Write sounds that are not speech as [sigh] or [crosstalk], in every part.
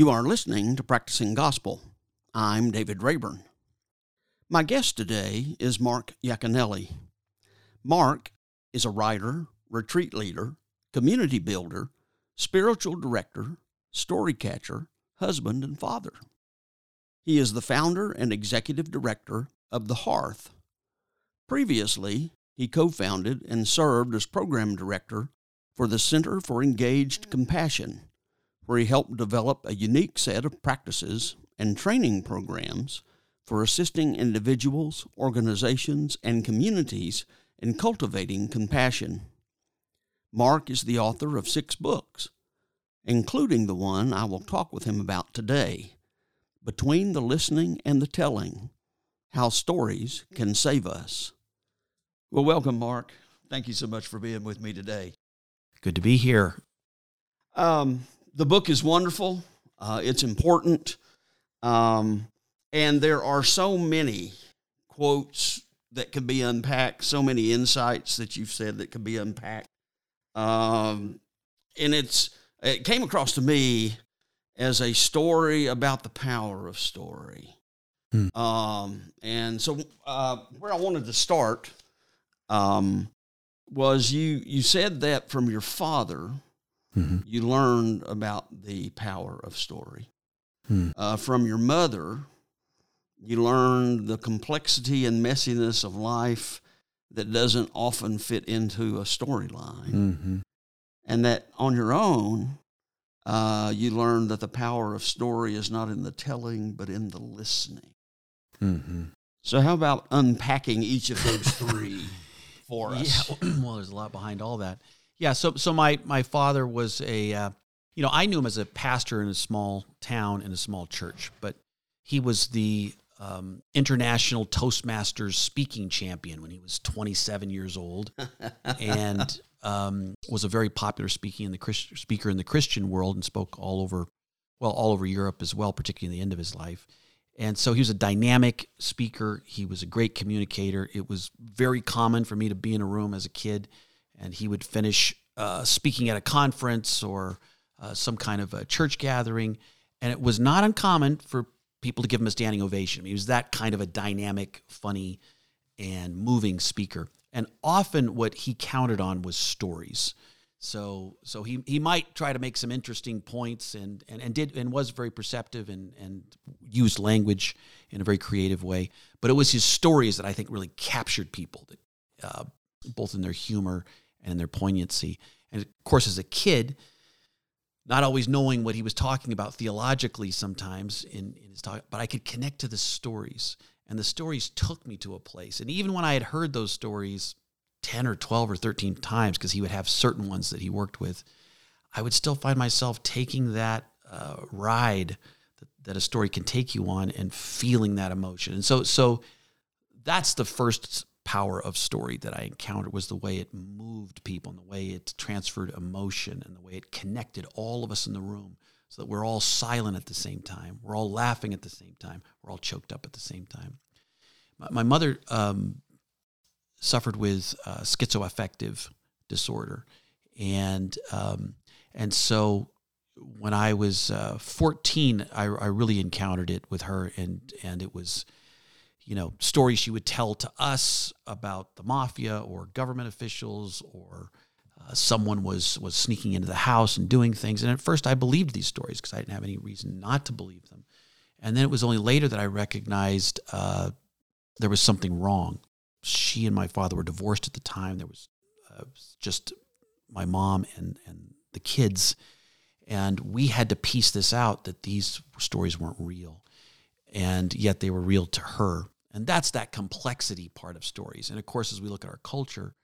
You are listening to Practicing Gospel. I'm David Rayburn. My guest today is Mark Yaconelli. Mark is a writer, retreat leader, community builder, spiritual director, story catcher, husband, and father. He is the founder and executive director of The Hearth. Previously, he co founded and served as program director for the Center for Engaged Compassion where he helped develop a unique set of practices and training programs for assisting individuals, organizations, and communities in cultivating compassion. Mark is the author of six books, including the one I will talk with him about today Between the Listening and the Telling How Stories Can Save Us. Well, welcome, Mark. Thank you so much for being with me today. Good to be here. Um, the book is wonderful. Uh, it's important. Um, and there are so many quotes that can be unpacked, so many insights that you've said that could be unpacked. Um, and it's it came across to me as a story about the power of story. Hmm. Um, and so uh, where I wanted to start um, was you you said that from your father mm-hmm. you learned about the power of story. Mm. Uh, from your mother, you learned the complexity and messiness of life that doesn't often fit into a storyline. Mm-hmm. And that on your own, uh, you learn that the power of story is not in the telling, but in the listening. Mm-hmm. So, how about unpacking each of those three [laughs] for us? Yeah, [clears throat] well, there's a lot behind all that. Yeah, so so my my father was a uh, you know I knew him as a pastor in a small town in a small church, but he was the um, international Toastmasters speaking champion when he was 27 years old, [laughs] and um, was a very popular speaking in the Christ- speaker in the Christian world and spoke all over, well, all over Europe as well, particularly in the end of his life. And so he was a dynamic speaker. He was a great communicator. It was very common for me to be in a room as a kid and he would finish uh, speaking at a conference or uh, some kind of a church gathering. And it was not uncommon for people to give him a standing ovation. I mean, He was that kind of a dynamic, funny, and moving speaker. And often what he counted on was stories. So so he, he might try to make some interesting points and, and, and did and was very perceptive and, and used language in a very creative way. But it was his stories that I think really captured people, that, uh, both in their humor and their poignancy. And of course, as a kid, not always knowing what he was talking about theologically sometimes in, in his talk, but I could connect to the stories. And the stories took me to a place. And even when I had heard those stories 10 or 12 or 13 times, because he would have certain ones that he worked with, I would still find myself taking that uh, ride that, that a story can take you on and feeling that emotion. And so, so that's the first power of story that I encountered was the way it moved people and the way it transferred emotion and the way it connected all of us in the room so that we're all silent at the same time. We're all laughing at the same time. We're all choked up at the same time. My, my mother um, suffered with uh, schizoaffective disorder. And, um, and so when I was uh, 14, I, I really encountered it with her, and, and it was you know, stories she would tell to us about the mafia or government officials or uh, someone was was sneaking into the house and doing things. And at first, I believed these stories because I didn't have any reason not to believe them. And then it was only later that I recognized uh, there was something wrong. She and my father were divorced at the time. There was uh, just my mom and and the kids, and we had to piece this out that these stories weren't real and yet they were real to her. And that's that complexity part of stories. And of course, as we look at our culture,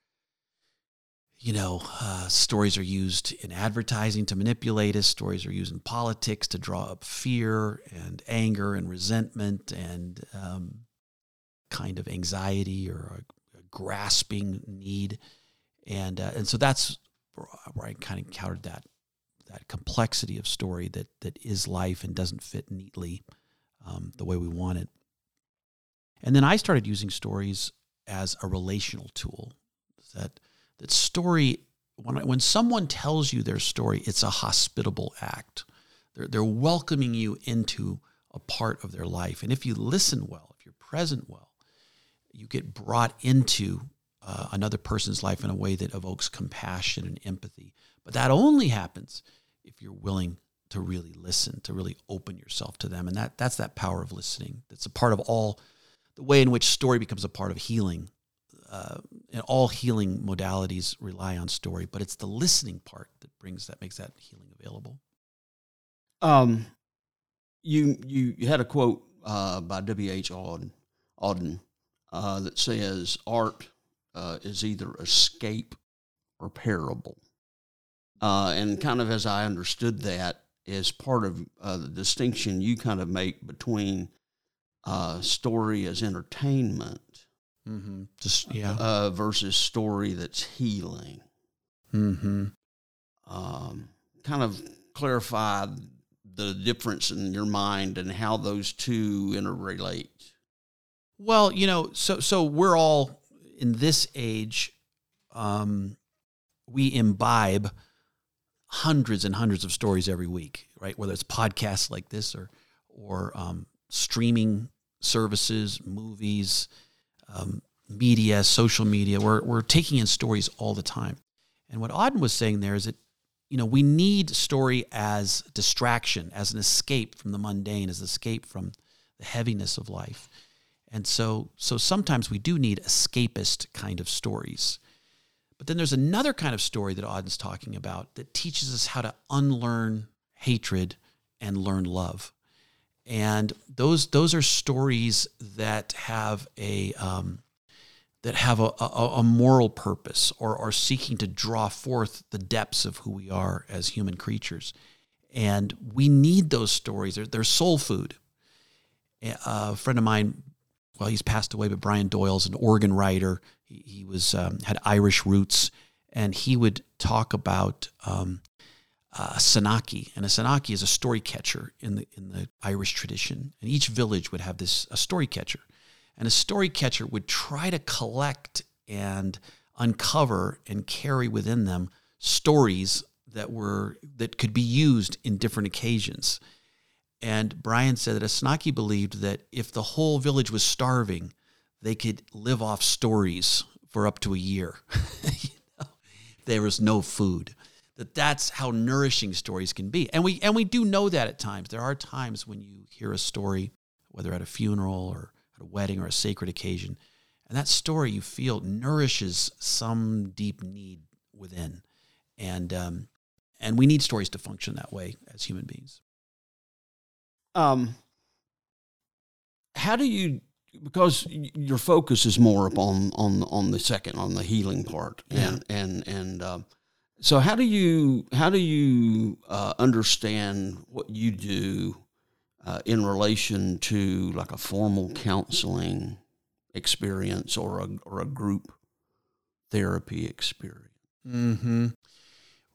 you know, uh, stories are used in advertising to manipulate us. Stories are used in politics to draw up fear and anger and resentment and um, kind of anxiety or a, a grasping need. And uh, and so that's where I kind of encountered that that complexity of story that that is life and doesn't fit neatly um, the way we want it. And then I started using stories as a relational tool. That that story when when someone tells you their story, it's a hospitable act. They're, they're welcoming you into a part of their life. And if you listen well, if you're present well, you get brought into uh, another person's life in a way that evokes compassion and empathy. But that only happens if you're willing to really listen, to really open yourself to them. And that that's that power of listening. That's a part of all the way in which story becomes a part of healing. Uh, and all healing modalities rely on story, but it's the listening part that brings that makes that healing available. Um, you you, you had a quote uh, by W. H. Auden, Auden uh, that says art uh, is either escape or parable. Uh, and kind of as I understood that, is part of uh, the distinction you kind of make between uh, story as entertainment, mm-hmm. just yeah, uh, versus story that's healing. Mm-hmm. Um, kind of clarify the difference in your mind and how those two interrelate. Well, you know, so so we're all in this age. Um, we imbibe hundreds and hundreds of stories every week, right? Whether it's podcasts like this or or um, streaming services, movies, um, media, social media. We're we're taking in stories all the time. And what Auden was saying there is that you know we need story as distraction, as an escape from the mundane, as an escape from the heaviness of life. And so so sometimes we do need escapist kind of stories. But then there's another kind of story that Auden's talking about that teaches us how to unlearn hatred and learn love. And those those are stories that have a um, that have a, a, a, moral purpose or are seeking to draw forth the depths of who we are as human creatures. And we need those stories. They're, they're soul food. A friend of mine, well, he's passed away, but Brian Doyle's an Oregon writer he, he was um, had Irish roots, and he would talk about um, uh, Senachie, and a Senachie is a story catcher in the in the Irish tradition, and each village would have this a story catcher, and a story catcher would try to collect and uncover and carry within them stories that were that could be used in different occasions. And Brian said that a Senachie believed that if the whole village was starving, they could live off stories for up to a year. [laughs] you know, there was no food. That that's how nourishing stories can be. And we and we do know that at times. There are times when you hear a story, whether at a funeral or at a wedding or a sacred occasion, and that story you feel nourishes some deep need within. And um, and we need stories to function that way as human beings. Um, how do you because your focus is more upon on on the second on the healing part yeah. and and and um, so how do you how do you uh, understand what you do uh, in relation to like a formal counseling experience or a or a group therapy experience mm-hmm.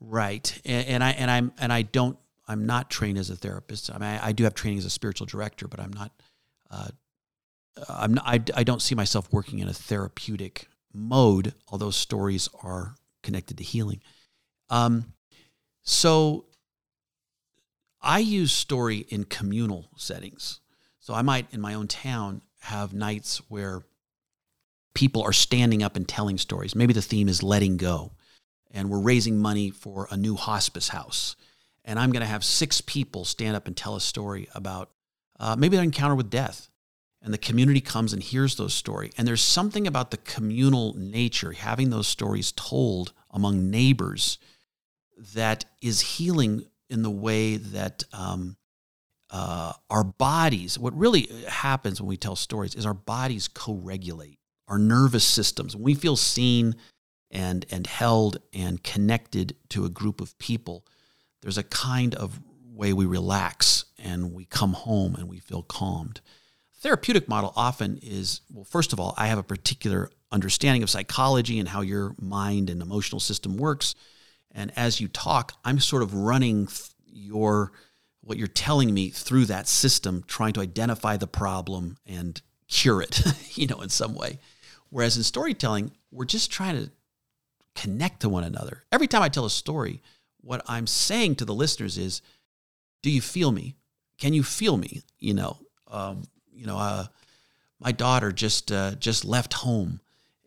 right and, and i and i'm and i don't i'm not trained as a therapist i mean i, I do have training as a spiritual director but i'm not uh, I'm not, I, I don't see myself working in a therapeutic mode, although stories are connected to healing. Um, so I use story in communal settings. So I might, in my own town, have nights where people are standing up and telling stories. Maybe the theme is letting go, and we're raising money for a new hospice house. And I'm going to have six people stand up and tell a story about uh, maybe their encounter with death and the community comes and hears those stories. And there's something about the communal nature, having those stories told among neighbors, that is healing in the way that um, uh, our bodies, what really happens when we tell stories is our bodies co regulate, our nervous systems. When we feel seen and, and held and connected to a group of people, there's a kind of way we relax and we come home and we feel calmed therapeutic model often is well first of all i have a particular understanding of psychology and how your mind and emotional system works and as you talk i'm sort of running your what you're telling me through that system trying to identify the problem and cure it [laughs] you know in some way whereas in storytelling we're just trying to connect to one another every time i tell a story what i'm saying to the listeners is do you feel me? Can you feel me? You know, um, you know, uh, my daughter just uh, just left home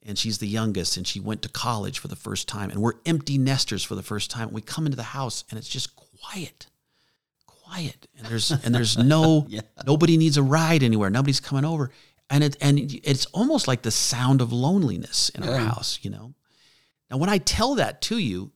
and she's the youngest and she went to college for the first time and we're empty nesters for the first time. We come into the house and it's just quiet quiet and there's and there's [laughs] no yeah. nobody needs a ride anywhere. Nobody's coming over. And it and it's almost like the sound of loneliness in yeah. our house you know? Now when i tell that to you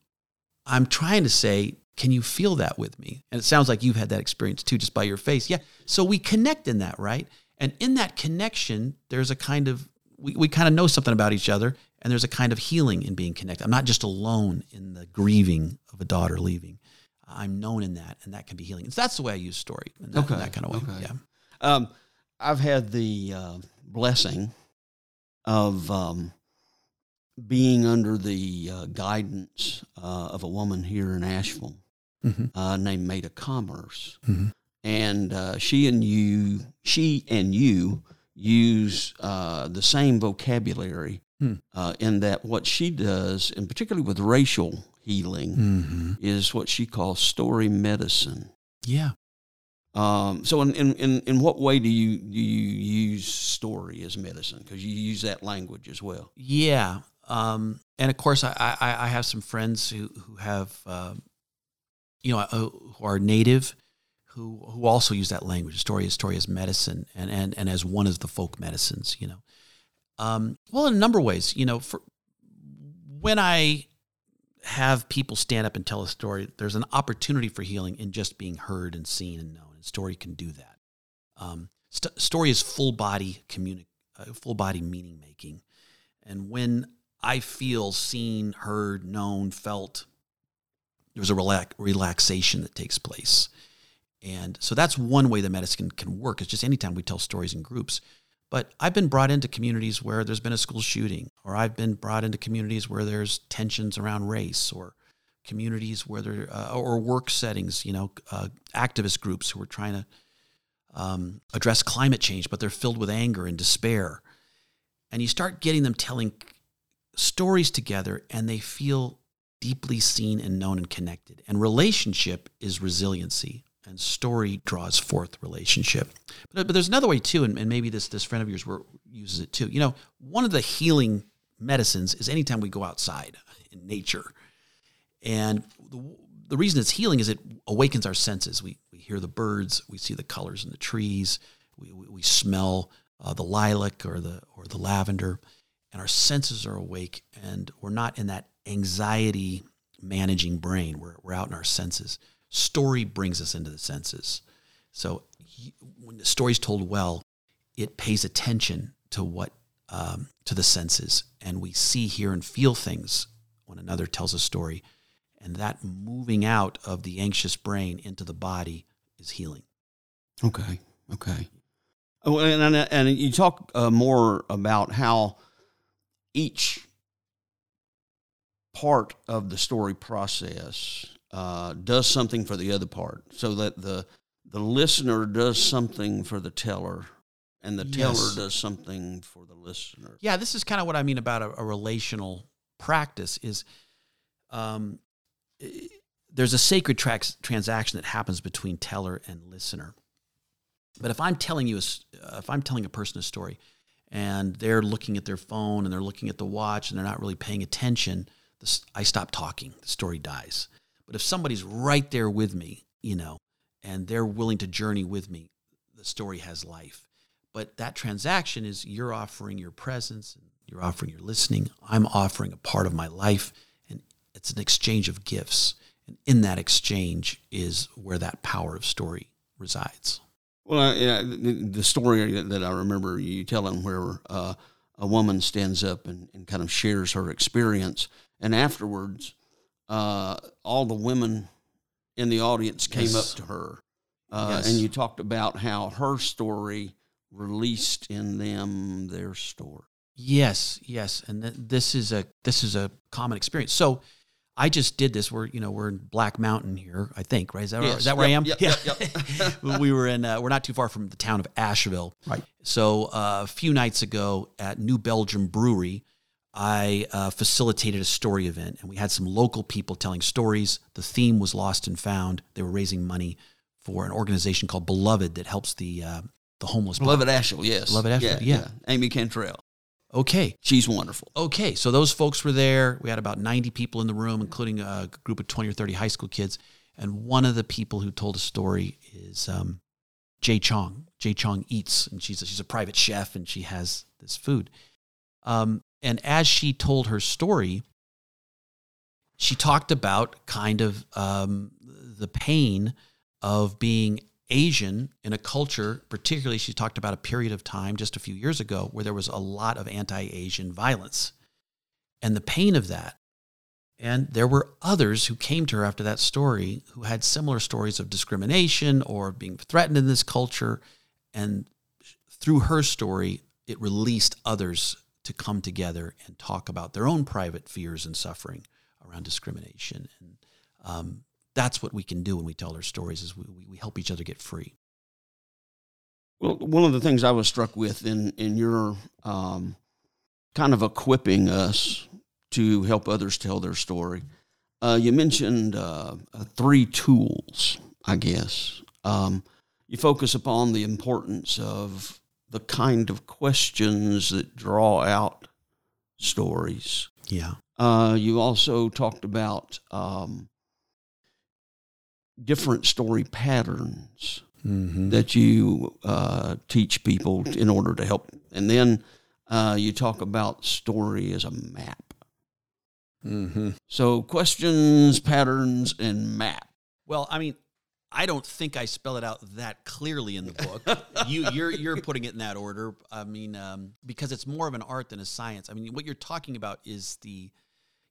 i'm trying to say can you feel that with me? And it sounds like you've had that experience too just by your face. Yeah. So we connect in that right? And in that connection there's a kind of we, we kind of know something about each other and there's a kind of healing in being connected i'm not just alone in the grieving of a daughter leaving i'm known in that and that can be healing so that's the way i use story in that, okay. in that kind of way okay. yeah um, i've had the uh, blessing of um, being under the uh, guidance uh, of a woman here in asheville mm-hmm. Uh, named Maida Commerce mm-hmm. and uh, she and you she and you use uh, the same vocabulary hmm. uh, in that what she does, and particularly with racial healing, mm-hmm. is what she calls story medicine. Yeah. Um, so, in, in, in what way do you do you use story as medicine? Because you use that language as well. Yeah, um, and of course, I, I, I, have some friends who who have uh, you know uh, who are native who who also use that language. Story is story as medicine, and and and as one of the folk medicines. You know, um, well, in a number of ways. You know, for when I have people stand up and tell a story, there's an opportunity for healing in just being heard and seen and known. And story can do that. Um, st- story is full body communi- uh, full body meaning making, and when I feel seen, heard, known, felt, there's a relax- relaxation that takes place. And so that's one way the medicine can work. It's just anytime we tell stories in groups. But I've been brought into communities where there's been a school shooting, or I've been brought into communities where there's tensions around race, or communities where there, uh, or work settings, you know, uh, activist groups who are trying to um, address climate change, but they're filled with anger and despair. And you start getting them telling stories together, and they feel deeply seen and known and connected. And relationship is resiliency and story draws forth relationship. But, but there's another way too, and, and maybe this this friend of yours were, uses it too. You know, one of the healing medicines is anytime we go outside in nature, and the, the reason it's healing is it awakens our senses. We we hear the birds, we see the colors in the trees, we we, we smell uh, the lilac or the or the lavender, and our senses are awake, and we're not in that anxiety managing brain. We're we're out in our senses story brings us into the senses. So when the story's told well, it pays attention to what um, to the senses, and we see, hear, and feel things when another tells a story, and that moving out of the anxious brain into the body is healing. Okay. Okay. Oh, and, and, and you talk uh, more about how each part of the story process uh, does something for the other part, so that the the listener does something for the teller, and the teller yes. does something for the listener. Yeah, this is kind of what I mean about a, a relational practice. Is um, there's a sacred transaction that happens between teller and listener. But if I'm telling you, a, if I'm telling a person a story, and they're looking at their phone and they're looking at the watch and they're not really paying attention, I stop talking. The story dies. But if somebody's right there with me, you know, and they're willing to journey with me, the story has life. But that transaction is you're offering your presence, you're offering your listening. I'm offering a part of my life, and it's an exchange of gifts. And in that exchange is where that power of story resides. Well, yeah, the story that I remember you telling, where uh, a woman stands up and, and kind of shares her experience, and afterwards, uh, all the women in the audience came yes. up to her. Uh, yes. And you talked about how her story released in them their story. Yes, yes, and th- this is a this is a common experience. So, I just did this. We're you know we're in Black Mountain here, I think, right? Is that, yes. is that where yep, I am? Yep, yeah. Yep, [laughs] we were in. Uh, we're not too far from the town of Asheville. Right. So uh, a few nights ago at New Belgium Brewery, I uh, facilitated a story event, and we had some local people telling stories. The theme was lost and found. They were raising money for an organization called Beloved that helps the uh, the homeless. Beloved Asheville, yes. Beloved Asheville, yeah. Amy Cantrell. Okay. She's wonderful. Okay. So those folks were there. We had about 90 people in the room, including a group of 20 or 30 high school kids. And one of the people who told a story is um, Jay Chong. Jay Chong eats, and she's a, she's a private chef, and she has this food. Um, and as she told her story, she talked about kind of um, the pain of being Asian in a culture, particularly, she talked about a period of time just a few years ago where there was a lot of anti Asian violence and the pain of that. And there were others who came to her after that story who had similar stories of discrimination or being threatened in this culture. And through her story, it released others to come together and talk about their own private fears and suffering around discrimination. And um, that's what we can do when we tell our stories is we, we help each other get free. Well, one of the things I was struck with in, in your um, kind of equipping us to help others tell their story, uh, you mentioned uh, uh, three tools, I guess. Um, you focus upon the importance of the kind of questions that draw out stories. Yeah. Uh, you also talked about um, different story patterns mm-hmm. that you uh, teach people in order to help. And then uh, you talk about story as a map. Mm-hmm. So questions, patterns, and map. Well, I mean, I don't think I spell it out that clearly in the book. [laughs] you, are you're, you're putting it in that order. I mean, um, because it's more of an art than a science. I mean, what you're talking about is the,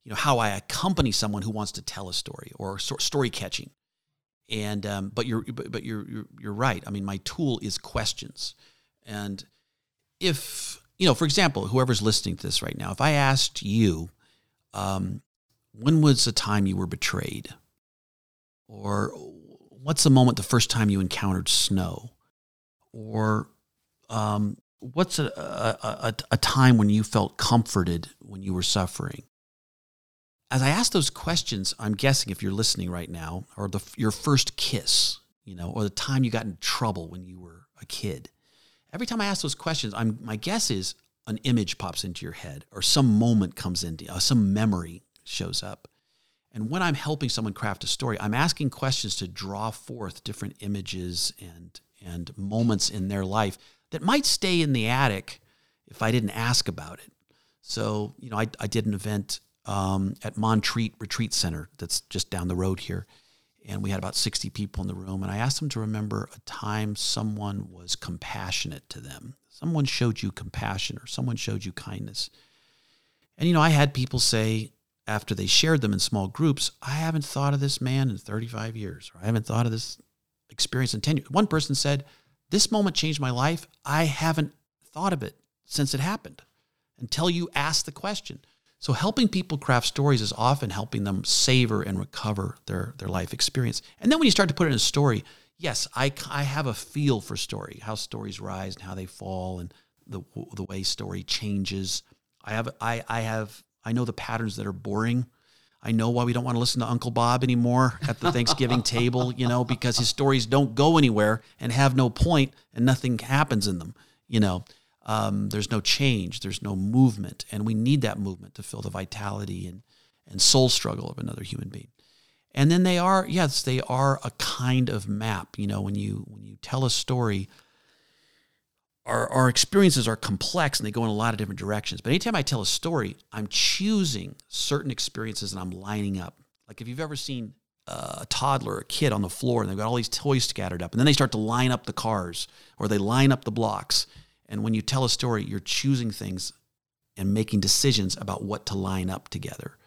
you know, how I accompany someone who wants to tell a story or story catching. And um, but you're but, but you're, you're you're right. I mean, my tool is questions, and if you know, for example, whoever's listening to this right now, if I asked you, um, when was the time you were betrayed, or what's the moment the first time you encountered snow, or um, what's a, a, a, a time when you felt comforted when you were suffering? as I ask those questions, I'm guessing if you're listening right now, or the, your first kiss, you know, or the time you got in trouble when you were a kid. Every time I ask those questions, I'm, my guess is an image pops into your head, or some moment comes into, uh, some memory shows up. And when I'm helping someone craft a story, I'm asking questions to draw forth different images and and moments in their life that might stay in the attic if I didn't ask about it. So, you know, I, I did an event um, at Montreat Retreat Center that's just down the road here. And we had about 60 people in the room. And I asked them to remember a time someone was compassionate to them. Someone showed you compassion or someone showed you kindness. And, you know, I had people say after they shared them in small groups, I haven't thought of this man in 35 years, or I haven't thought of this experience in 10 years. One person said, This moment changed my life. I haven't thought of it since it happened until you asked the question. So helping people craft stories is often helping them savor and recover their, their life experience. And then when you start to put it in a story, yes, I, I have a feel for story, how stories rise and how they fall and the, the way story changes. I have, I, I have, I know the patterns that are boring. I know why we don't want to listen to Uncle Bob anymore at the Thanksgiving [laughs] table, you know, because his stories don't go anywhere and have no point and nothing happens in them, you know um, there's no change, there's no movement, and we need that movement to fill the vitality and and soul struggle of another human being. And then they are, yes, they are a kind of map. You know, when you when you tell a story, our, our experiences are complex and they go in a lot of different directions. But anytime I tell a story, I'm choosing certain experiences and I'm lining up. Like if you've ever seen a toddler, a kid on the floor, and they've got all these toys scattered up, and then they start to line up the cars or they line up the blocks. And when you tell a story, you're choosing things and making decisions about what to line up together.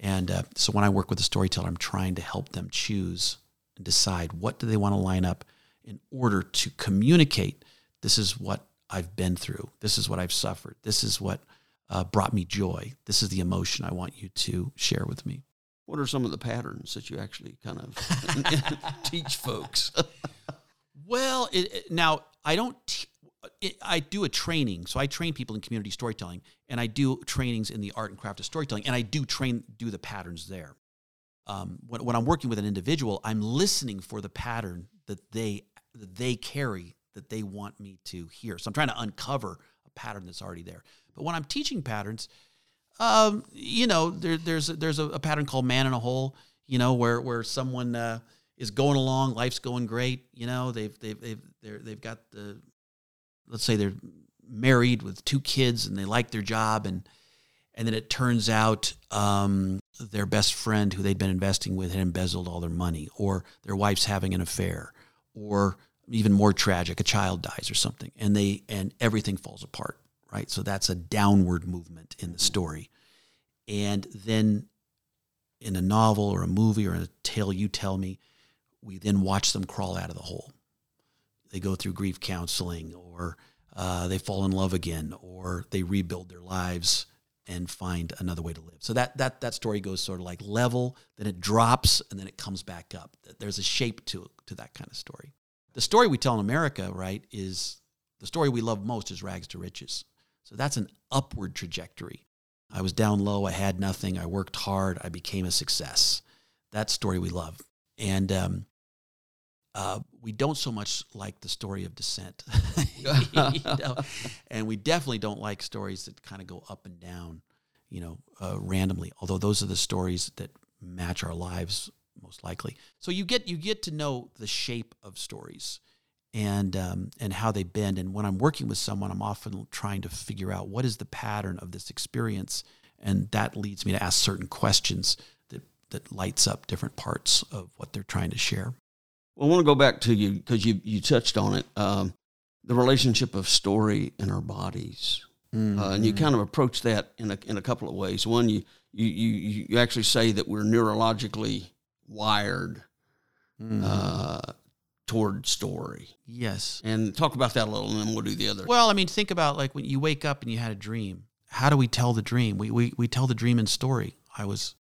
And uh, so when I work with a storyteller, I'm trying to help them choose and decide what do they want to line up in order to communicate this is what I've been through. This is what I've suffered. This is what uh, brought me joy. This is the emotion I want you to share with me. What are some of the patterns that you actually kind of [laughs] teach folks? well, it, it, now I don't t- it, I do a training, so I train people in community storytelling, and I do trainings in the art and craft of storytelling, and I do train do the patterns there. um, when, when I'm working with an individual, I'm listening for the pattern that they that they carry that they want me to hear. So I'm trying to uncover a pattern that's already there. But when I'm teaching patterns, um, you know, there, there's there's a, a, pattern called man in a hole. You know, where where someone uh, is going along, life's going great. You know, they've they've they've they're, they've got the let's say they're married with two kids and they like their job and and then it turns out um, their best friend who they'd been investing with had embezzled all their money or their wife's having an affair or even more tragic a child dies or something and they and everything falls apart right so that's a downward movement in the story and then in a novel or a movie or a tale you tell me we then watch them crawl out of the hole they go through grief counseling or uh, they fall in love again or they rebuild their lives and find another way to live. So that that that story goes sort of like level, then it drops, and then it comes back up. There's a shape to to that kind of story. The story we tell in America, right, is the story we love most is rags to riches. So that's an upward trajectory. I was down low, I had nothing, I worked hard, I became a success. That story we love, and um, uh, we don't so much like the story of descent, [laughs] you know? and we definitely don't like stories that kind of go up and down, you know, uh, randomly. Although those are the stories that match our lives most likely. So you get you get to know the shape of stories and um, and how they bend. And when I'm working with someone, I'm often trying to figure out what is the pattern of this experience, and that leads me to ask certain questions that that lights up different parts of what they're trying to share. Well, I want to go back to you because you, you touched on it um, the relationship of story and our bodies. Mm-hmm. Uh, and you kind of approach that in a, in a couple of ways. One, you, you, you, you actually say that we're neurologically wired mm-hmm. uh, toward story. Yes. And talk about that a little, and then we'll do the other. Well, I mean, think about like when you wake up and you had a dream. How do we tell the dream? We, we, we tell the dream in story. I was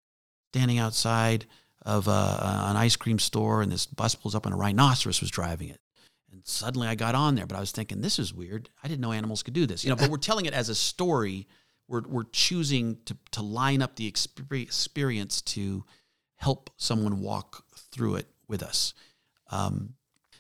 standing outside of uh, an ice cream store, and this bus pulls up, and a rhinoceros was driving it. And suddenly I got on there, but I was thinking, this is weird. I didn't know animals could do this. You know, but we're telling it as a story. We're, we're choosing to, to line up the experience to help someone walk through it with us. Um,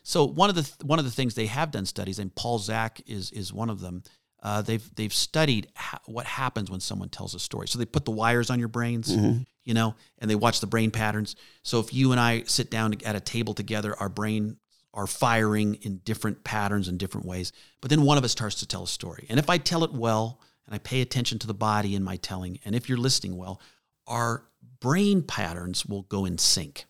so one of the one of the things they have done studies, and Paul Zak is is one of them. Uh, they've they've studied ha- what happens when someone tells a story. So they put the wires on your brains, mm-hmm you know, and they watch the brain patterns. So if you and I sit down at a table together, our brain are firing in different patterns and different ways. But then one of us starts to tell a story. And if I tell it well and I pay attention to the body in my telling, and if you're listening well, our brain patterns will go in sync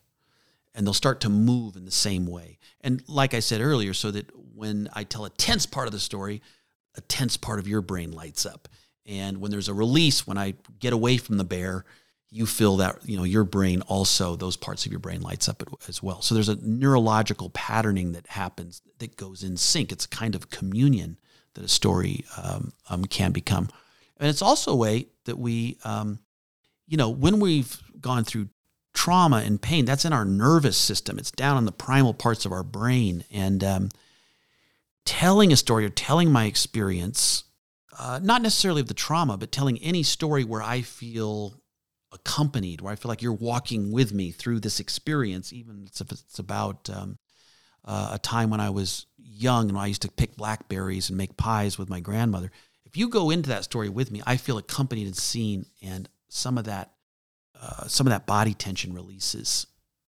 and they'll start to move in the same way. And like I said earlier, so that when I tell a tense part of the story, a tense part of your brain lights up. And when there's a release, when I get away from the bear, you feel that you know your brain also those parts of your brain lights up as well so there's a neurological patterning that happens that goes in sync it's a kind of communion that a story um, um, can become and it's also a way that we um, you know when we've gone through trauma and pain that's in our nervous system it's down in the primal parts of our brain and um, telling a story or telling my experience uh, not necessarily of the trauma but telling any story where i feel accompanied, where I feel like you're walking with me through this experience, even if it's about um, uh, a time when I was young and I used to pick blackberries and make pies with my grandmother. If you go into that story with me, I feel accompanied and seen, and some of that, uh, some of that body tension releases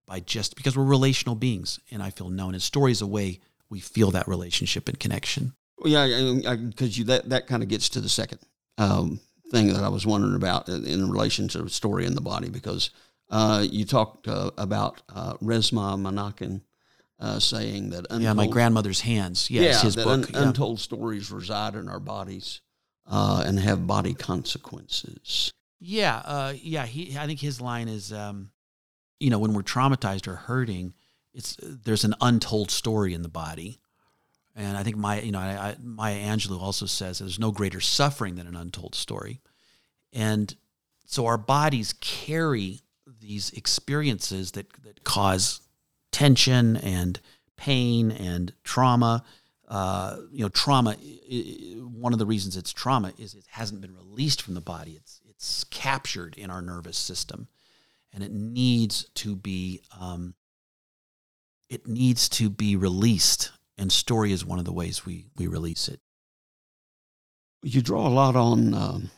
by just because we're relational beings, and I feel known. And story is a way we feel that relationship and connection. Well, yeah, because you that that kind of gets to the second um, thing that I was wondering about in relation to story in the body because uh, you talked uh, about uh, Resmaa Menakem uh, saying that untold, yeah, my grandmother's hands. Yes, yeah, his book. Un, yeah. Untold stories reside in our bodies uh, and have body consequences. Yeah, uh, yeah. He, I think his line is, um, you know, when we're traumatized or hurting, it's there's an untold story in the body and I think my, you know, I, I, Maya Angelou also says there's no greater suffering than an untold story. And so our bodies carry these experiences that, that cause tension and pain and trauma. Uh, you know, trauma. One of the reasons it's trauma is it hasn't been released from the body. It's it's captured in our nervous system, and it needs to be um, it needs to be released, and story is one of the ways we we release it. You draw a lot on um,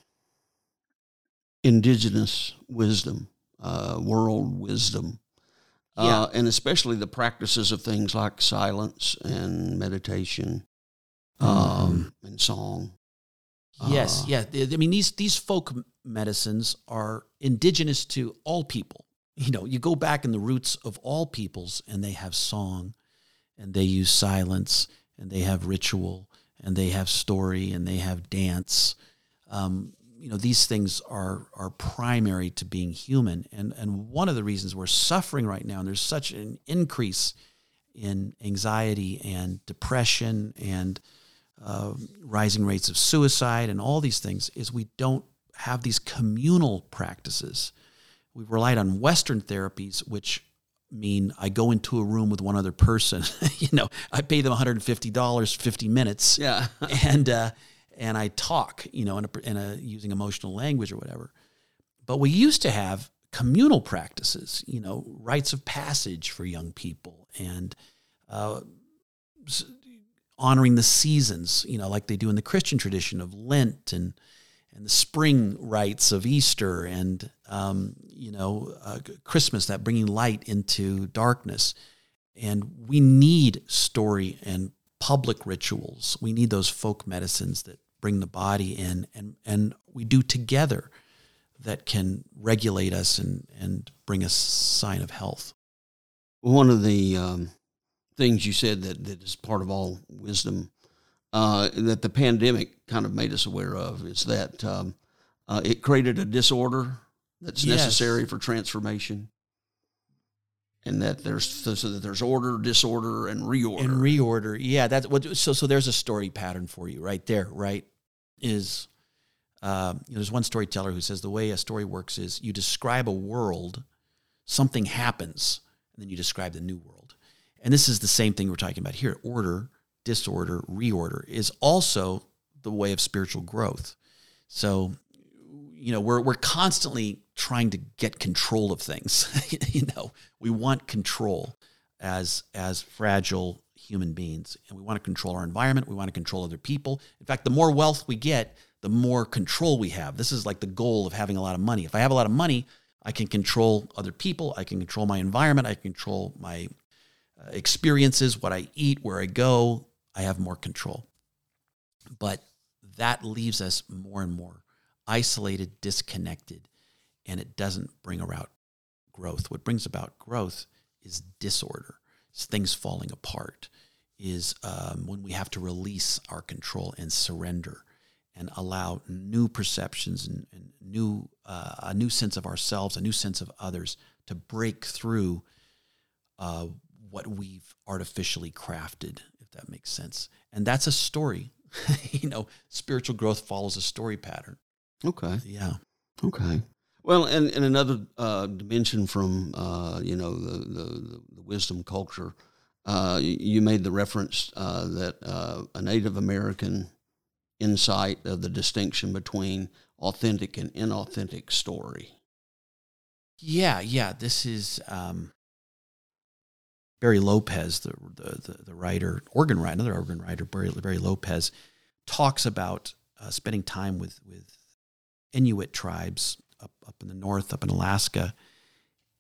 indigenous wisdom, uh, world wisdom, Yeah. uh, and especially the practices of things like silence and meditation um, and song. Yes, Uh, yeah. I mean, these these folk medicines are indigenous to all people. You know, you go back in the roots of all peoples, and they have song, and they use silence, and they have ritual, and they have story, and they have dance. Um, you know, these things are are primary to being human, and and one of the reasons we're suffering right now, and there's such an increase in anxiety and depression and uh, rising rates of suicide and all these things is we don't have these communal practices. We've relied on Western therapies, which mean I go into a room with one other person. [laughs] you know, I pay them $150, 50 minutes, Yeah. [laughs] and uh, and I talk. You know, in a, in a using emotional language or whatever. But we used to have communal practices. You know, rites of passage for young people and. Uh, honoring the seasons, you know, like they do in the Christian tradition of Lent and and the spring rites of Easter and um, you know uh, Christmas, that bringing light into darkness. And we need story and public rituals. We need those folk medicines that bring the body in, and and we do together that can regulate us and and bring us sign of health. One of the um, things you said that, that is part of all wisdom uh, that the pandemic kind of made us aware of is that um, uh, it created a disorder that's Yes. necessary for transformation, and that there's so that there's order, disorder, and reorder. and reorder yeah that's what so so there's a story pattern for you right there right is um, you know, there's one storyteller who says the way a story works is you describe a world something happens and then you describe the new world and this is the same thing we're talking about here. Order disorder reorder is also the way of spiritual growth. So you know we're we're constantly trying to get control of things. [laughs] You know we want control as as fragile human beings. And we want to control our environment. We want to control other people. In fact the more wealth we get the more control we have. This is like the goal of having a lot of money. If i have a lot of money i can control other people. I can control my environment. I can control my experiences what i eat where i go i have more control. But that leaves us more and more isolated disconnected and it doesn't bring about growth. What brings about growth is disorder is things falling apart is um, when we have to release our control and surrender and allow new perceptions and, and new uh, a new sense of ourselves a new sense of others to break through uh, what we've artificially crafted if that makes sense and that's a story [laughs] you know spiritual growth follows a story pattern okay. yeah Okay. Well, and, and another uh, dimension from uh, you know the, the, the wisdom culture, uh, you- you made the reference uh, that uh, a Native American insight of the distinction between authentic and inauthentic story. Yeah, yeah. This is um, Barry Lopez, the, the the the writer, Oregon writer, another Oregon writer, Barry, Barry Lopez, talks about uh, spending time with with Inuit tribes up up in the north, up in Alaska,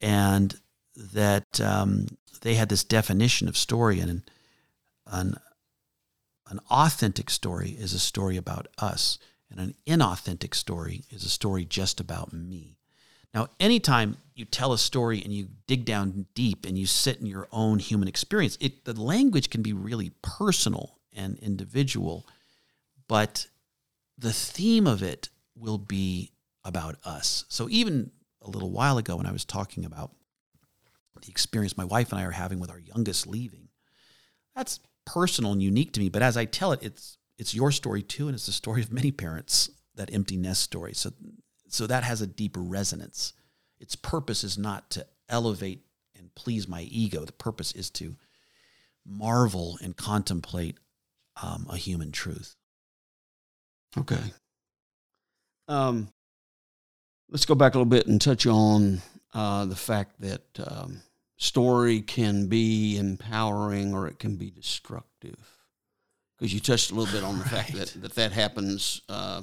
and that um, they had this definition of story, and an an authentic story is a story about us, and an inauthentic story is a story just about me. Now, anytime you tell a story and you dig down deep and you sit in your own human experience, it, the language can be really personal and individual, but the theme of it will be about us. So, even a little while ago, when I was talking about the experience my wife and I are having with our youngest leaving, that's personal and unique to me. But as I tell it, it's it's your story too, and it's the story of many parents. That empty nest story. So so that has a deeper resonance. Its purpose is not to elevate and please my ego. The purpose is to marvel and contemplate um, a human truth. Okay. Um, let's go back a little bit and touch on uh, the fact that um, story can be empowering or it can be destructive. Because you touched a little bit on the right. fact that [laughs] that, that happens uh,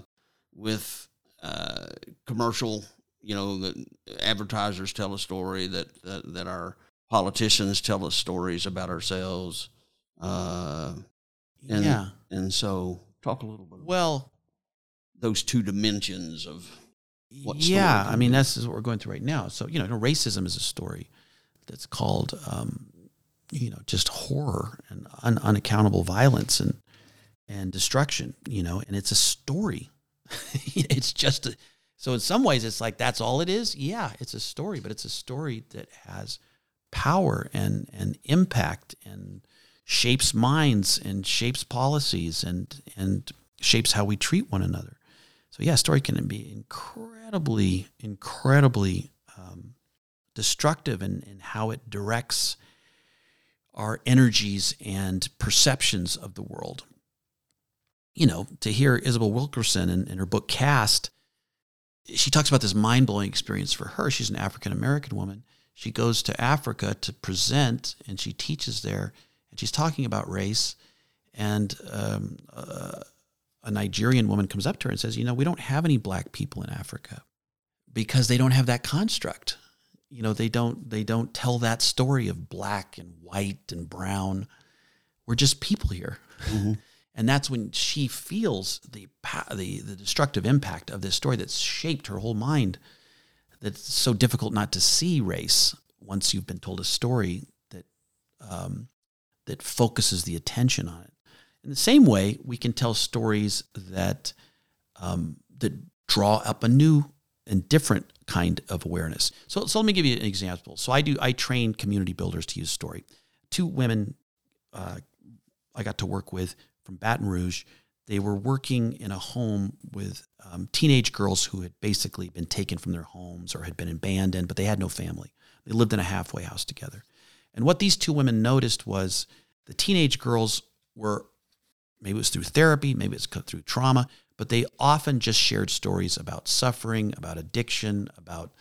with uh, commercial, you know, that advertisers tell a story that, that, that our politicians tell us stories about ourselves. Uh, and, yeah. And so talk a little bit. Well, those two dimensions of yeah, I mean, that's what we're going through right now. So, you know, racism is a story that's called, um, you know, just horror and un- unaccountable violence and, and destruction, you know, and it's a story. [laughs] it's just, a, so in some ways it's like, that's all it is. Yeah, it's a story, but it's a story that has power and, and impact and shapes minds and shapes policies and, and shapes how we treat one another. So yeah, story can be incredibly, incredibly um, destructive in, in how it directs our energies and perceptions of the world. You know, to hear Isabel Wilkerson in, in her book Caste, she talks about this mind blowing experience for her. She's an African American woman. She goes to Africa to present and she teaches there, and she's talking about race. And um, uh, a Nigerian woman comes up to her and says, You know, we don't have any black people in Africa because they don't have that construct. You know, they don't they don't tell that story of black and white and brown. We're just people here. Mm-hmm. And that's when she feels the, the the destructive impact of this story that's shaped her whole mind. That's so difficult not to see race once you've been told a story that um, that focuses the attention on it. In the same way, we can tell stories that um, that draw up a new and different kind of awareness. So, so let me give you an example. So I do I train community builders to use story. Two women uh, I got to work with from Baton Rouge. They were working in a home with um, teenage girls who had basically been taken from their homes or had been abandoned, but they had no family. They lived in a halfway house together. And what these two women noticed was the teenage girls were Maybe it was through therapy, maybe it's through trauma, but they often just shared stories about suffering, about addiction, about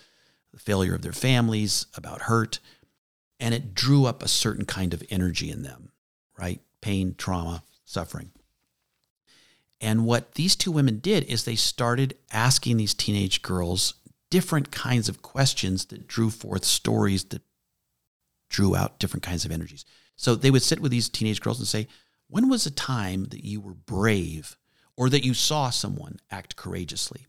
the failure of their families, about hurt. And it drew up a certain kind of energy in them, right? Pain, trauma, suffering. And what these two women did is they started asking these teenage girls different kinds of questions that drew forth stories that drew out different kinds of energies. So they would sit with these teenage girls and say, when was a time that you were brave or that you saw someone act courageously?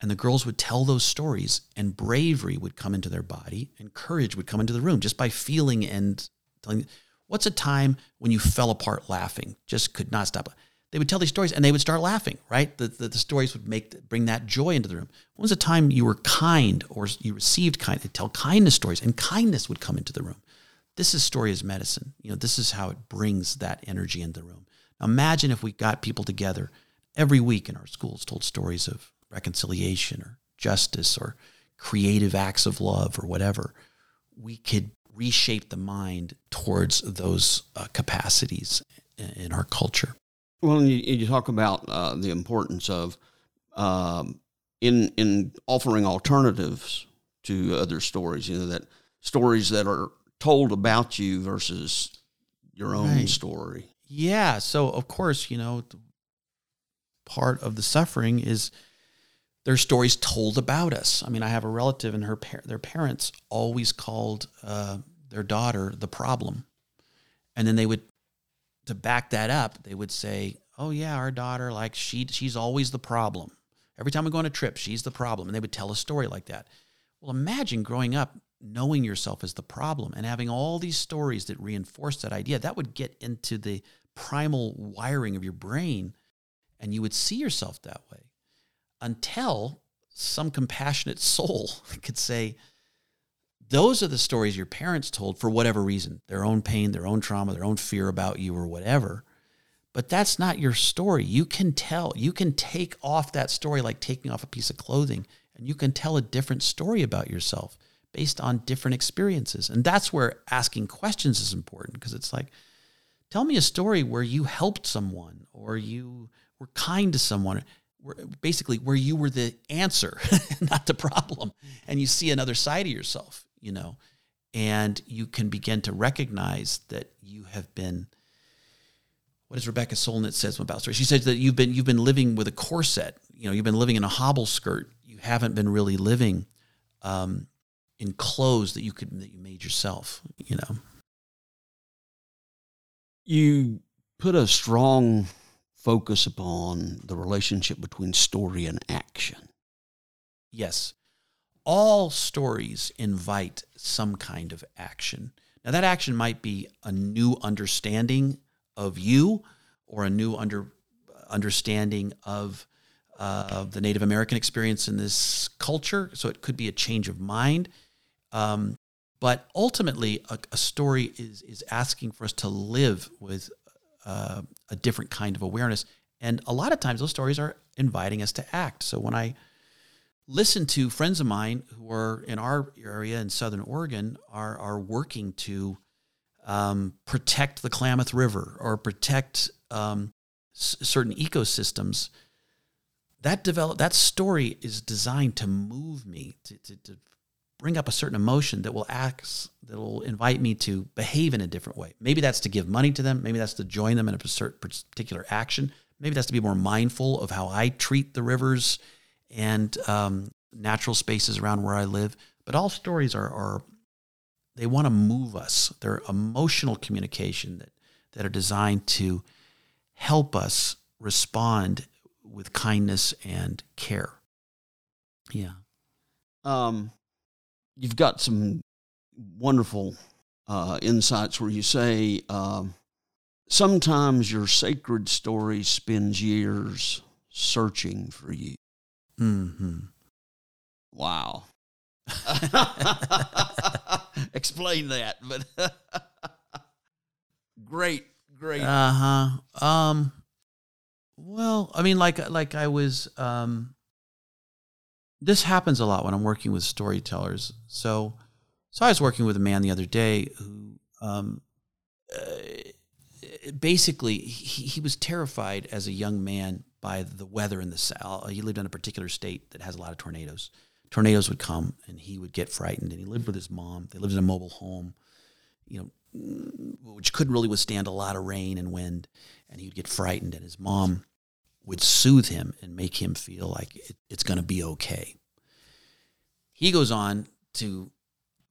And the girls would tell those stories, and bravery would come into their body, and courage would come into the room just by feeling and telling. What's a time when you fell apart laughing, just could not stop? They would tell these stories, and they would start laughing. Right, the, the, the stories would make bring that joy into the room. When was a time you were kind or you received kind? They tell kindness stories, and kindness would come into the room. This is story as medicine. You know, this is how it brings that energy in the room. Now imagine if we got people together every week in our schools, told stories of reconciliation or justice or creative acts of love or whatever. We could reshape the mind towards those uh, capacities in our culture. Well, you, you talk about uh, the importance of um, in in offering alternatives to other stories. You know that stories that are told about you versus your own right. story. Yeah. So, of course, you know, part of the suffering is their stories told about us. I mean, I have a relative and her par- their parents always called uh, their daughter the problem, and then they would to back that up. They would say, "Oh yeah, our daughter like she she's always the problem. Every time we go on a trip, she's the problem." And they would tell a story like that. Well, imagine growing up knowing yourself as the problem and having all these stories that reinforce that idea, that would get into the primal wiring of your brain and you would see yourself that way until some compassionate [laughs] soul could say, those are the stories your parents told for whatever reason their own pain, their own trauma, their own fear about you, or whatever. But that's not your story. You can tell, you can take off that story like taking off a piece of clothing, and you can tell a different story about yourself based on different experiences. And that's where asking questions is important because it's like, tell me a story where you helped someone or you were kind to someone. where, basically where you were the answer, [laughs] not the problem, and you see another side of yourself, you know, and you can begin to recognize that you have been. What does Rebecca Solnit says about story? She says that you've been you've been living with a corset. You know, you've been living in a hobble skirt. You haven't been really living um, in clothes that you could that you made yourself. You know. You put a strong focus upon the relationship between story and action. Yes. All stories invite some kind of action. Now, that action might be a new understanding of you or a new under, understanding of uh, the Native American experience in this culture. So it could be a change of mind. Um, but ultimately, a, a, story is, is asking for us to live with uh, a different kind of awareness. And a lot of times, those stories are inviting us to act. So when I listen to friends of mine who are in our area in Southern Oregon are are working to um, protect the Klamath River or protect um, s- certain ecosystems. That develop that story is designed to move me to, to, to bring up a certain emotion that will act that will invite me to behave in a different way. Maybe that's to give money to them. Maybe that's to join them in a particular action. Maybe that's to be more mindful of how I treat the rivers and um, natural spaces around where I live. But all stories are, are they want to move us. They're emotional communication that that are designed to help us respond with kindness and care. Yeah. Um, you've got some wonderful uh, insights where you say um, sometimes your sacred story spends years searching for you. Mm-hmm. Wow. [laughs] Explain that, but [laughs] great, great. Uh huh. Um. Well, I mean, like like I was um this happens a lot when I'm working with storytellers. So, so I was working with a man the other day who, um, uh, basically, he, he was terrified as a young man by the weather in the south. Uh, he lived in a particular state that has a lot of tornadoes. Tornadoes would come, and he would get frightened. And he lived with his mom. They lived in a mobile home, you know, mm, which couldn't really withstand a lot of rain and wind. And he would get frightened, and his mom would soothe him and make him feel like it, it's going to be okay. He goes on to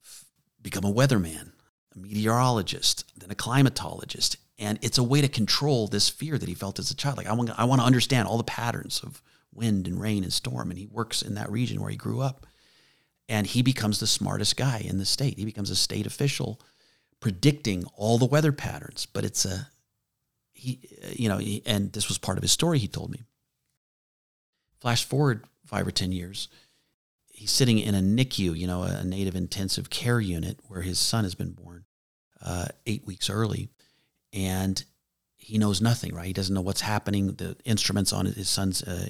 f- become a weatherman, a meteorologist, then a climatologist. And it's a way to control this fear that he felt as a child. Like, I want, I want to understand all the patterns of wind and rain and storm. And he works in that region where he grew up. And he becomes the smartest guy in the state. He becomes a state official predicting all the weather patterns. But it's a, he, you know, he, and this was part of his story he told me. Flash forward five or 10 years, he's sitting in a NICU, you know, a native intensive care unit where his son has been born uh, eight weeks early. And he knows nothing, right? He doesn't know what's happening. The instruments on his son's uh,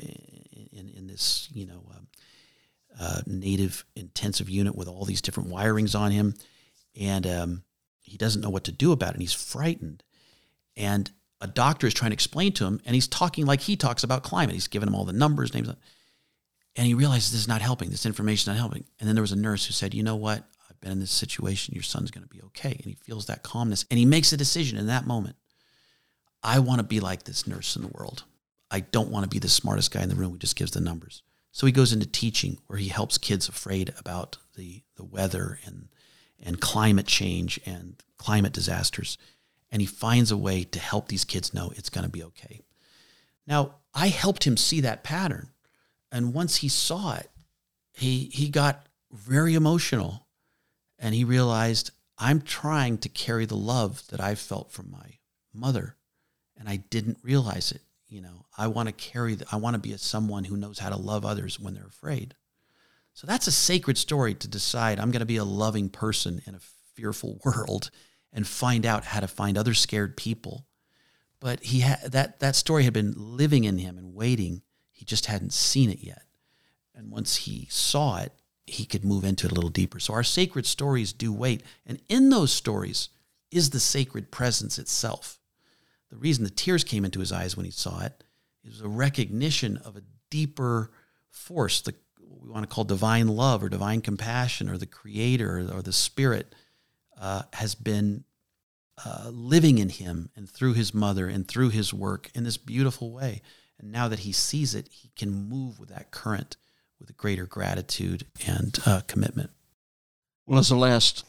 in, in this, you know, um, uh, native intensive unit with all these different wirings on him. And um, he doesn't know what to do about it. And he's frightened. And a doctor is trying to explain to him, and he's talking like he talks about climate. He's giving him all the numbers, names, and he realizes this is not helping. This information is not helping. And then there was a nurse who said, "You know what? I've been in this situation. Your son's going to be okay." And he feels that calmness, and he makes a decision in that moment. I want to be like this nurse in the world. I don't want to be the smartest guy in the room who just gives the numbers. So he goes into teaching, where he helps kids afraid about the the weather and and climate change and climate disasters and he finds a way to help these kids know it's going to be okay. Now, I helped him see that pattern. And once he saw it, he he got very emotional and he realized I'm trying to carry the love that I felt from my mother and I didn't realize it. You know, I want to carry the, I want to be a someone who knows how to love others when they're afraid. So that's a sacred story to decide I'm going to be a loving person in a fearful [laughs] world and find out how to find other scared people. But he had that that story had been living in him and waiting. He just hadn't seen it yet. And once he saw it, he could move into it a little deeper. So our sacred stories do wait. And in those stories is the sacred presence itself. The reason the tears came into his eyes when he saw it is a recognition of a deeper force, the what we want to call divine love or divine compassion or the creator or, the spirit uh, has been uh, living in him and through his mother and through his work in this beautiful way. And now that he sees it, he can move with that current with a greater gratitude and uh, commitment. Well, as the last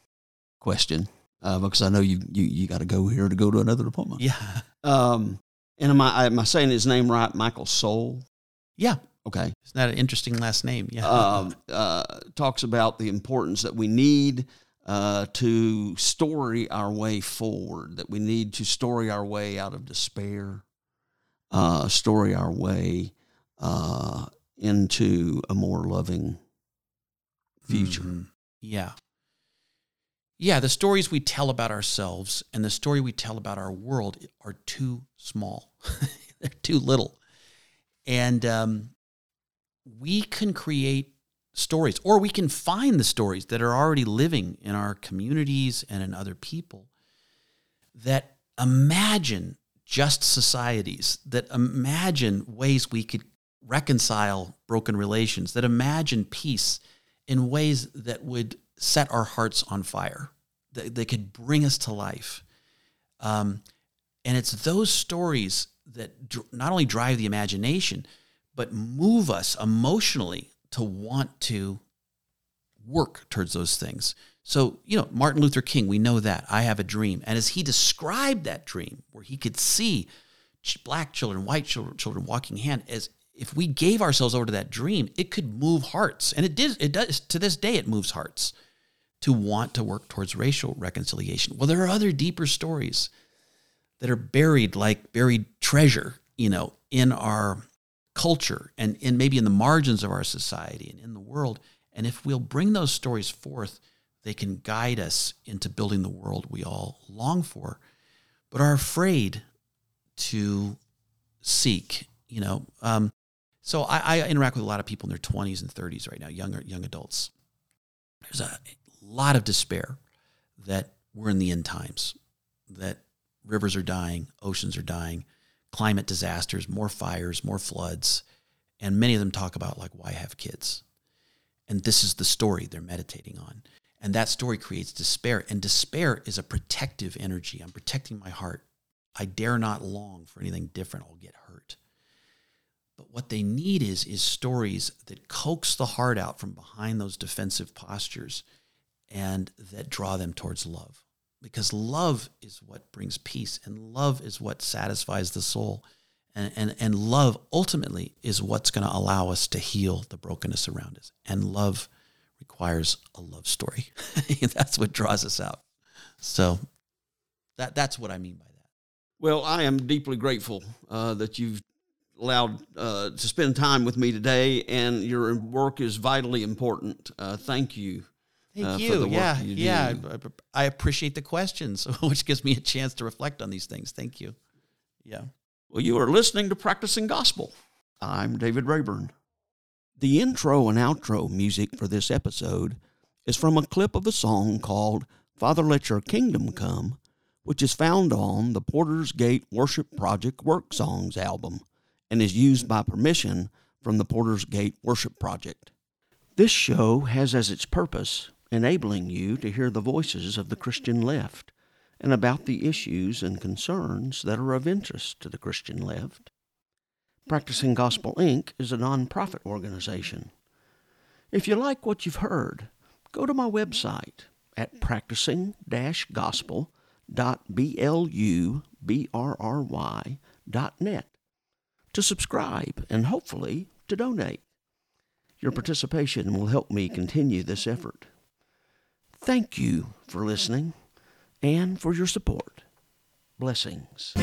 question, uh, because I know you you, you got to go here to go to another appointment. Yeah. Um, and am I am I saying his name right? Michael Soul. Yeah. Okay. Isn't that an interesting last name? Yeah. Um, uh, talks about the importance that we need uh, to story our way forward. That we need to story our way out of despair. Uh, story our way uh, into a more loving future. Mm-hmm. Yeah. Yeah, the stories we tell about ourselves and the story we tell about our world are too small. [laughs] They're too little. And um, we can create stories or we can find the stories that are already living in our communities and in other people that imagine just societies, that imagine ways we could reconcile broken relations, that imagine peace in ways that would set our hearts on fire, that they could bring us to life. Um, and it's those stories that dr- not only drive the imagination, but move us emotionally to want to work towards those things. So, you know, Martin Luther King, we know that. I have a dream. And as he described that dream, where he could see black children, white children, children walking hand, as if we gave ourselves over to that dream, it could move hearts. And it did, it does to this day, it moves hearts to want to work towards racial reconciliation. Well, there are other deeper stories that are buried like buried treasure, you know, in our culture and in maybe in the margins of our society and in the world. And if we'll bring those stories forth, they can guide us into building the world we all long for, but are afraid to seek. You know, um, so I, I, interact with a lot of people in their 20s and 30s right now, younger young adults. There's a lot of despair that we're in the end times, that rivers are dying, oceans are dying, climate disasters, more fires, more floods, and many of them talk about like why have kids. And this is the story they're meditating on. And that story creates despair. And despair is a protective energy. I'm protecting my heart. I dare not long for anything different. I'll get hurt. But what they need is, is stories that coax the heart out from behind those defensive postures and that draw them towards love. Because love is what brings peace, and love is what satisfies the soul. And, and, and love ultimately is what's going to allow us to heal the brokenness around us. And love requires a love story. [laughs] that's what draws us out. So that, that's what I mean by that. Well, I am deeply grateful uh, that you've allowed uh, to spend time with me today, and your work is vitally important. Uh, thank you. Thank uh, you. yeah, you yeah. I, I appreciate the questions, [laughs] which gives me a chance to reflect on these things. Thank you. Yeah. Well, you are listening to Practicing Gospel. I'm David Rayburn. The intro and outro music for this episode is from a clip of a song called Father Let Your Kingdom Come, which is found on the Porter's Gate Worship Project Work Songs album and is used by permission from the Porter's Gate Worship Project. This show has as its purpose enabling you to hear the voices of the Christian left and about the issues and concerns that are of interest to the Christian left. Practicing Gospel Inc. is a nonprofit organization. If you like what you've heard, go to my website at practicing-gospel.blubrry.net to subscribe and hopefully to donate. Your participation will help me continue this effort. Thank you for listening and for your support. Blessings.